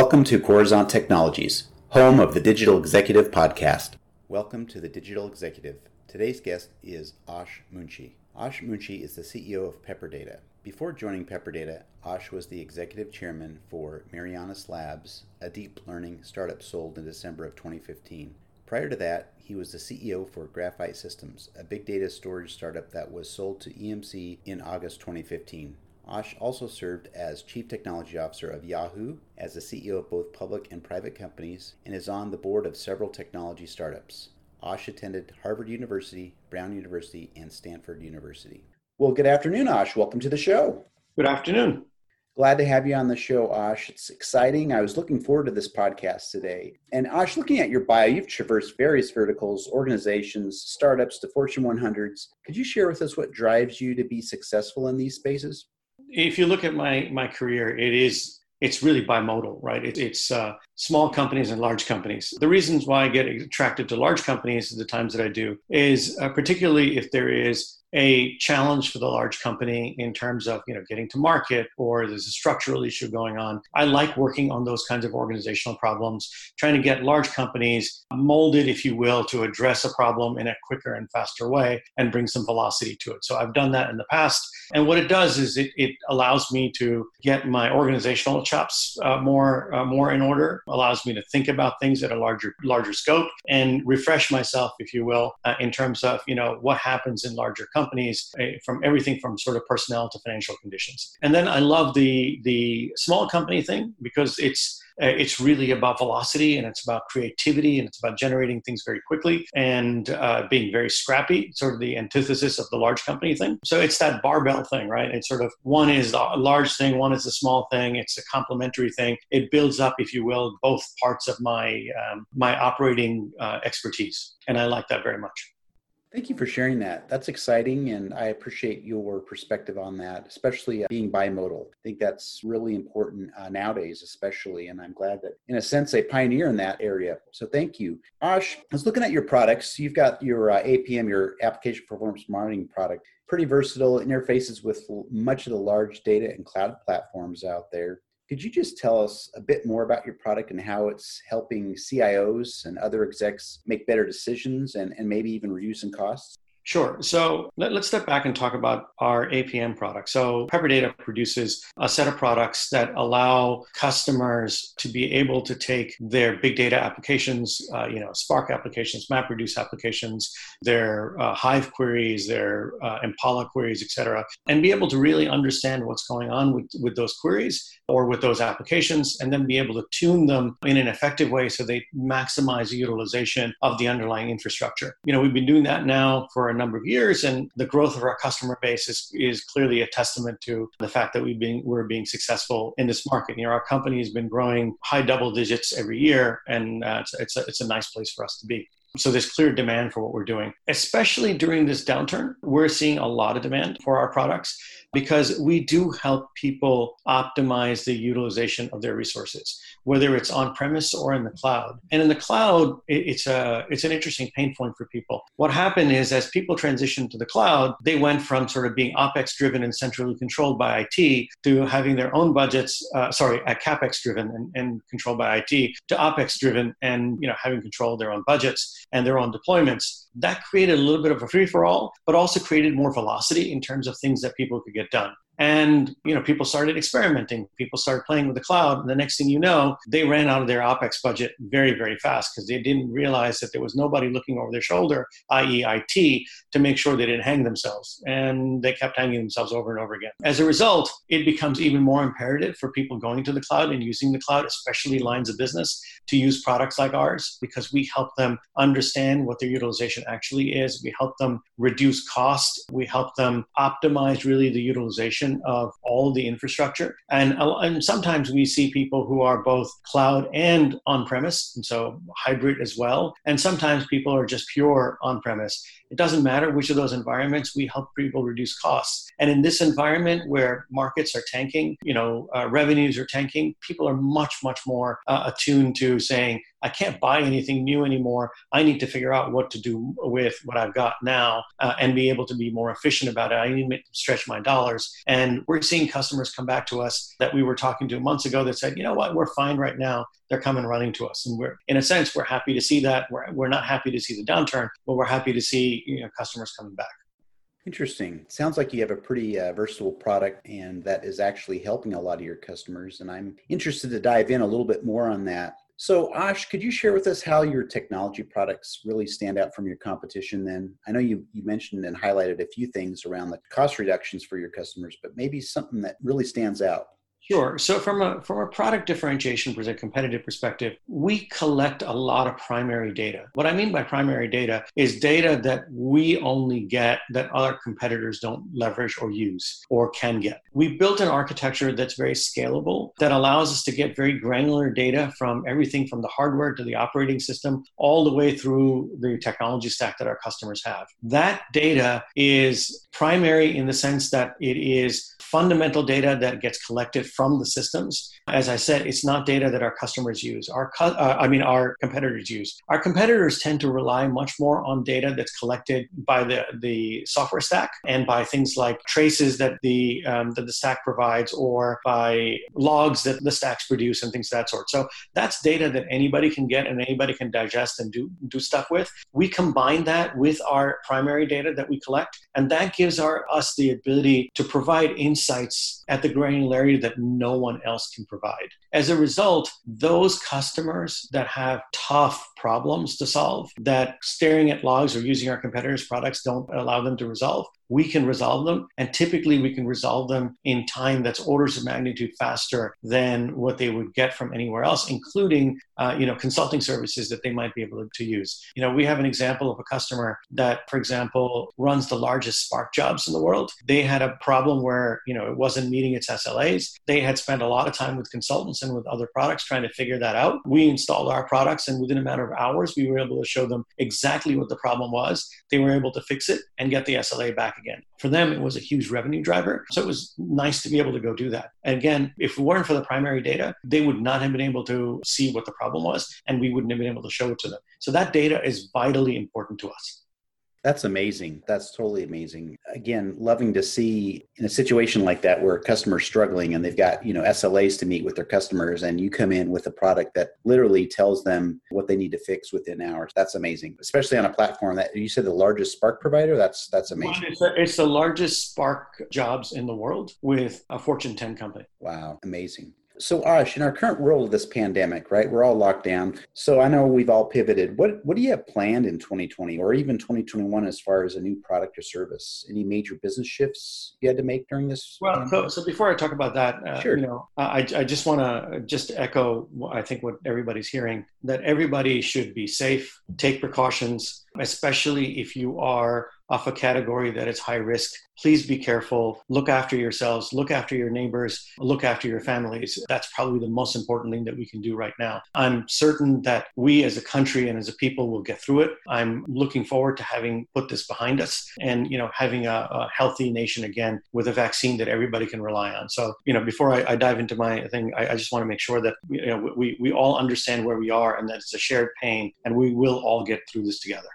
Welcome to Coruzant Technologies, home of the Digital Executive Podcast. Welcome to the Digital Executive. Today's guest is Ash Munshi. Ash Munshi is the CEO of Pepperdata. Before joining Pepperdata, Ash was the executive chairman for Marianas Labs, a deep learning startup sold in December of 2015. Prior to that, he was the CEO for Graphite Systems, a big data storage startup that was sold to EMC in August 2015. Ash also served as Chief Technology Officer of Yahoo, as the CEO of both public and private companies, and is on the board of several technology startups. Ash attended Harvard University, Brown University, and Stanford University. Well, good afternoon, Ash. Welcome to the show. Good afternoon. Glad to have you on the show, Ash. It's exciting. I was looking forward to this podcast today. And Ash, looking at your bio, you've traversed various verticals, organizations, startups to Fortune 100s. Could you share with us what drives you to be successful in these spaces? If you look at my my career, it is it's really bimodal, right? It, it's uh, small companies and large companies. The reasons why I get attracted to large companies at the times that I do is uh, particularly if there is a challenge for the large company in terms of you know getting to market or there's a structural issue going on. I like working on those kinds of organizational problems trying to get large companies molded if you will to address a problem in a quicker and faster way and bring some velocity to it. So i've done that in the past. And what it does is it, it allows me to get my organizational chops uh, more uh, more in order allows me to think about things at a larger larger scope and refresh myself if you will uh, in terms of you know what happens in larger companies eh, from everything from sort of personnel to financial conditions. And then I love the the small company thing because it's it's really about velocity and it's about creativity and it's about generating things very quickly and uh, being very scrappy, sort of the antithesis of the large company thing. So it's that barbell thing, right? It's sort of one is the large thing, one is the small thing. It's a complementary thing. It builds up, if you will, both parts of my um, my operating uh, expertise, and I like that very much. Thank you for sharing that. That's exciting, and I appreciate your perspective on that, especially uh, being bimodal. I think that's really important uh, nowadays, especially, and I'm glad that, in a sense, a pioneer in that area. So, thank you. Ash, I was looking at your products. You've got your uh, APM, your Application Performance Monitoring product, pretty versatile, interfaces with much of the large data and cloud platforms out there. Could you just tell us a bit more about your product and how it's helping CIOs and other execs make better decisions and, and maybe even reducing costs? Sure. So let, us step back and talk about our APM product. So Pepperdata produces a set of products that allow customers to be able to take their big data applications, uh, you know, Spark applications, MapReduce applications, their uh, Hive queries, their uh, Impala queries, et cetera, and be able to really understand what's going on with, with those queries or with those applications, and then be able to tune them in an effective way so they maximize the utilization of the underlying infrastructure. You know, we've been doing that now for a number of years, and the growth of our customer base is, is clearly a testament to the fact that we've been we're being successful in this market. You know, our company has been growing high double digits every year, and uh, it's, it's, a, it's a nice place for us to be. So there's clear demand for what we're doing. Especially during this downturn, we're seeing a lot of demand for our products because we do help people optimize the utilization of their resources, whether it's on premise or in the cloud. And in the cloud, it's a it's an interesting pain point for people. What happened is as people transitioned to the cloud, they went from sort of being opex driven and centrally controlled by IT to having their own budgets, uh, sorry, at capex driven and, and controlled by IT to opex driven and you know having control of their own budgets and their own deployments. That created a little bit of a free for all, but also created more velocity in terms of things that people could get done and you know people started experimenting. People started playing with the cloud. And the next thing you know they ran out of their opex budget very very fast because they didn't realize that there was nobody looking over their shoulder i.e it to make sure they didn't hang themselves. And they kept hanging themselves over and over again. As a result it becomes even more imperative for people going to the cloud and using the cloud especially lines of business to use products like ours because we help them understand what their utilization actually is. We help them reduce cost. We help them optimize really the utilization of all the infrastructure. And, and sometimes we see people who are both cloud and on premise, and so hybrid as well. And sometimes people are just pure on premise. It doesn't matter which of those environments, we help people reduce costs. And in this environment where markets are tanking, you know, uh, revenues are tanking, people are much, much more uh, attuned to saying, I can't buy anything new anymore. I need to figure out what to do with what I've got now uh, and be able to be more efficient about it. I need to stretch my dollars. And we're seeing customers come back to us that we were talking to months ago that said, you know what, we're fine right now. They're coming running to us. And we're, in a sense, we're happy to see that. We're, we're not happy to see the downturn, but we're happy to see you know, customers coming back. Interesting. Sounds like you have a pretty uh, versatile product and that is actually helping a lot of your customers. And I'm interested to dive in a little bit more on that. So, Ash, could you share with us how your technology products really stand out from your competition? Then I know you, you mentioned and highlighted a few things around the cost reductions for your customers, but maybe something that really stands out. Sure. So from a from a product differentiation a competitive perspective, we collect a lot of primary data. What I mean by primary data is data that we only get that other competitors don't leverage or use or can get. We built an architecture that's very scalable that allows us to get very granular data from everything from the hardware to the operating system all the way through the technology stack that our customers have. That data is primary in the sense that it is fundamental data that gets collected from the systems. As I said, it's not data that our customers use. Our, uh, I mean, our competitors use. Our competitors tend to rely much more on data that's collected by the, the software stack and by things like traces that the um, that the stack provides, or by logs that the stacks produce and things of that sort. So that's data that anybody can get and anybody can digest and do do stuff with. We combine that with our primary data that we collect, and that gives our us the ability to provide insights insights at the granularity that no one else can provide. As a result, those customers that have tough problems to solve, that staring at logs or using our competitors' products don't allow them to resolve, we can resolve them. And typically, we can resolve them in time that's orders of magnitude faster than what they would get from anywhere else, including uh, you know consulting services that they might be able to use. You know, we have an example of a customer that, for example, runs the largest Spark jobs in the world. They had a problem where you know it wasn't meeting its SLAs. They had spent a lot of time with consultants and with other products trying to figure that out. We installed our products, and within a matter of hours, we were able to show them exactly what the problem was. They were able to fix it and get the SLA back again. For them, it was a huge revenue driver. So it was nice to be able to go do that. And again, if it weren't for the primary data, they would not have been able to see what the problem was, and we wouldn't have been able to show it to them. So that data is vitally important to us. That's amazing. That's totally amazing. Again, loving to see in a situation like that where a customer's struggling and they've got, you know, SLAs to meet with their customers and you come in with a product that literally tells them what they need to fix within hours. That's amazing. Especially on a platform that you said the largest Spark provider. That's that's amazing. It's, a, it's the largest Spark jobs in the world with a Fortune 10 company. Wow, amazing. So, Ash, in our current world of this pandemic, right, we're all locked down. So, I know we've all pivoted. What what do you have planned in 2020 or even 2021 as far as a new product or service? Any major business shifts you had to make during this? Well, so, so, before I talk about that, uh, sure. you know, I, I just want to just echo, I think what everybody's hearing that everybody should be safe, take precautions, especially if you are of a category that is high risk. Please be careful. Look after yourselves, look after your neighbors, look after your families. That's probably the most important thing that we can do right now. I'm certain that we as a country and as a people will get through it. I'm looking forward to having put this behind us and, you know, having a, a healthy nation again with a vaccine that everybody can rely on. So, you know, before I, I dive into my thing, I, I just want to make sure that, you know, we, we all understand where we are and that it's a shared pain and we will all get through this together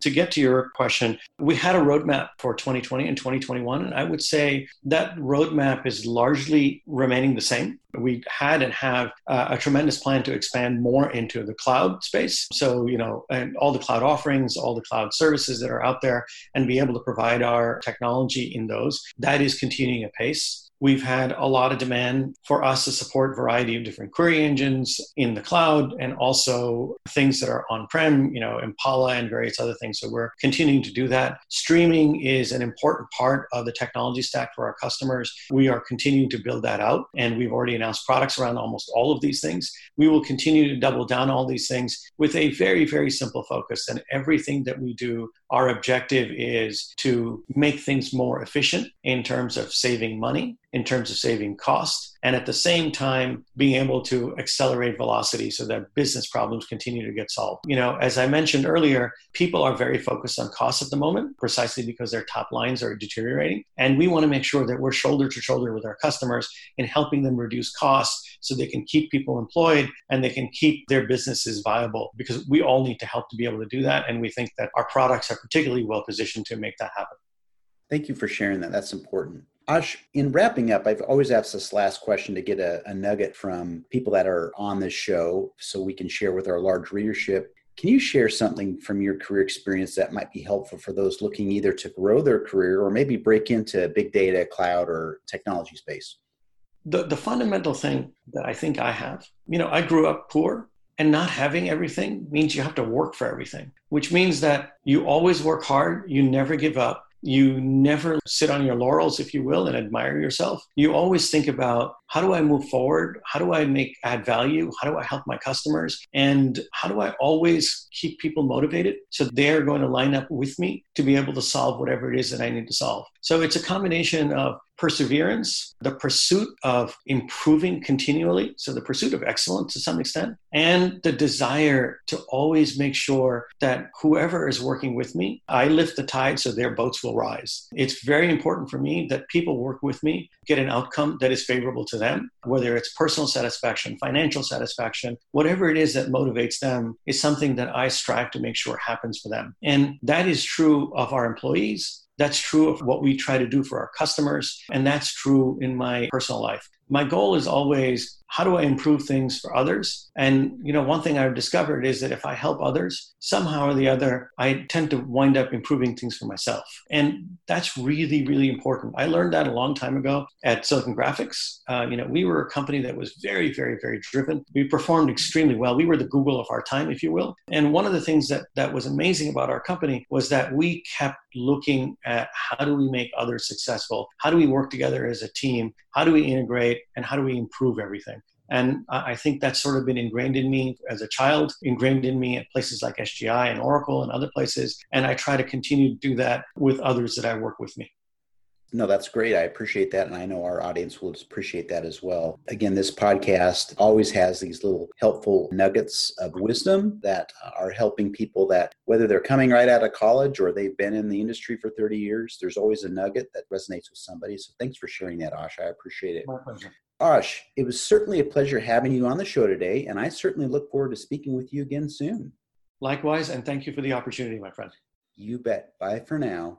to get to your question, we had a roadmap for 2020 and 2021, and I would say that roadmap is largely remaining the same. We had and have uh, a tremendous plan to expand more into the cloud space. So, you know, and all the cloud offerings, all the cloud services that are out there, and be able to provide our technology in those. That is continuing apace. We've had a lot of demand for us to support a variety of different query engines in the cloud and also things that are on-prem, you know, Impala and various other things. So we're continuing to do that. Streaming is an important part of the technology stack for our customers. We are continuing to build that out and we've already announced products around almost all of these things. We will continue to double down all these things with a very, very simple focus. And everything that we do, our objective is to make things more efficient in terms of saving money in terms of saving cost and at the same time being able to accelerate velocity so that business problems continue to get solved. You know, as I mentioned earlier, people are very focused on costs at the moment, precisely because their top lines are deteriorating. And we want to make sure that we're shoulder to shoulder with our customers in helping them reduce costs so they can keep people employed and they can keep their businesses viable because we all need to help to be able to do that. And we think that our products are particularly well positioned to make that happen. Thank you for sharing that. That's important. Ash, in wrapping up, I've always asked this last question to get a, a, nugget from people that are on this show so we can share with our large readership. Can you share something from your career experience that might be helpful for those looking either to grow their career or maybe break into big data, cloud, or technology space? The, the fundamental thing that I think I have, you know, I grew up poor and not having everything means you have to work for everything, which means that you always work hard, you never give up, you never sit on your laurels, if you will, and admire yourself. You always think about how do I move forward? How do I make add value? How do I help my customers? And how do I always keep people motivated so they're going to line up with me to be able to solve whatever it is that I need to solve? So it's a combination of perseverance, the pursuit of improving continually, so the pursuit of excellence to some extent, and the desire to always make sure that whoever is working with me, I lift the tide so their boats will rise. It's very important for me that people work with me, get an outcome that is favorable to them, whether it's personal satisfaction, financial satisfaction, whatever it is that motivates them is something that I strive to make sure happens for them. And that is true of our employees. That's true of what we try to do for our customers. And that's true in my personal life. My goal is always how do I improve things for others? And you know, one thing I've discovered is that if I help others, somehow or the other, I tend to wind up improving things for myself. And that's really, really important. I learned that a long time ago at Silicon Graphics. Uh, you know, we were a company that was very, very, very driven. We performed extremely well. We were the Google of our time, if you will. And one of the things that that was amazing about our company was that we kept looking at how do we make others successful? How do we work together as a team? How do we integrate? And how do we improve everything? And I think that's sort of been ingrained in me as a child, ingrained in me at places like SGI and Oracle and other places. And I try to continue to do that with others that I work with me. No, that's great. I appreciate that. And I know our audience will appreciate that as well. Again, this podcast always has these little helpful nuggets of wisdom that are helping people that, whether they're coming right out of college or they've been in the industry for 30 years, there's always a nugget that resonates with somebody. So thanks for sharing that, Ash. I appreciate it. Ash, it was certainly a pleasure having you on the show today, and I certainly look forward to speaking with you again soon. Likewise, and thank you for the opportunity, my friend. You bet. Bye for now.